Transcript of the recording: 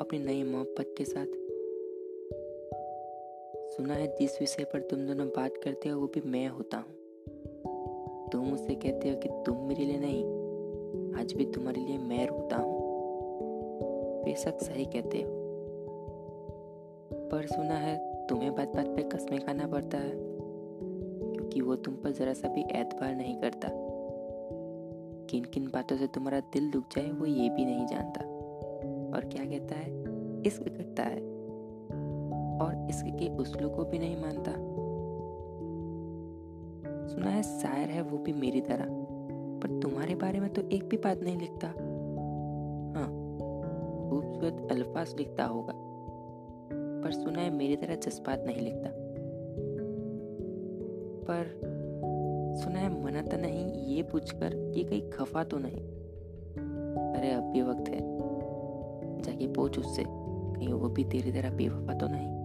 अपनी नई मोहब्बत के साथ। सुना है जिस विषय पर तुम दोनों बात करते हो, वो भी मैं होता हूँ। तुम मुझसे कहते हो कि तुम मेरे लिए नहीं, आज भी तुम्हारे लिए मैं रोता हूँ। बेशक सही कहते हो। पर सुना है तुम्हें बात बात पे कस्में खाना पड़ता है, क्योंकि वो तुम पर जरा सा भी एतबार नहीं करता। किन किन बातों से तुम्हारा दिल दुख जाए वो ये भी नहीं जानता। और क्या कहता है? इश्क करता है। और इश्क के उसूलों को भी नहीं मानता। सुना है शायर है वो भी मेरी तरह, पर तुम्हारे बारे में तो एक भी बात नहीं लिखता। हाँ खूबसूरत अल्फाज लिखता होगा, पर सुना है मेरी तरह जज्बात नहीं लिखता। पर सुना है, मना तो नहीं, ये पूछकर कि कहीं खफा तो नहीं? अरे, अब भी वक्त है। जाके पूछ उससे। कहीं वो भी तेरी तरह बेवफा तो नहीं?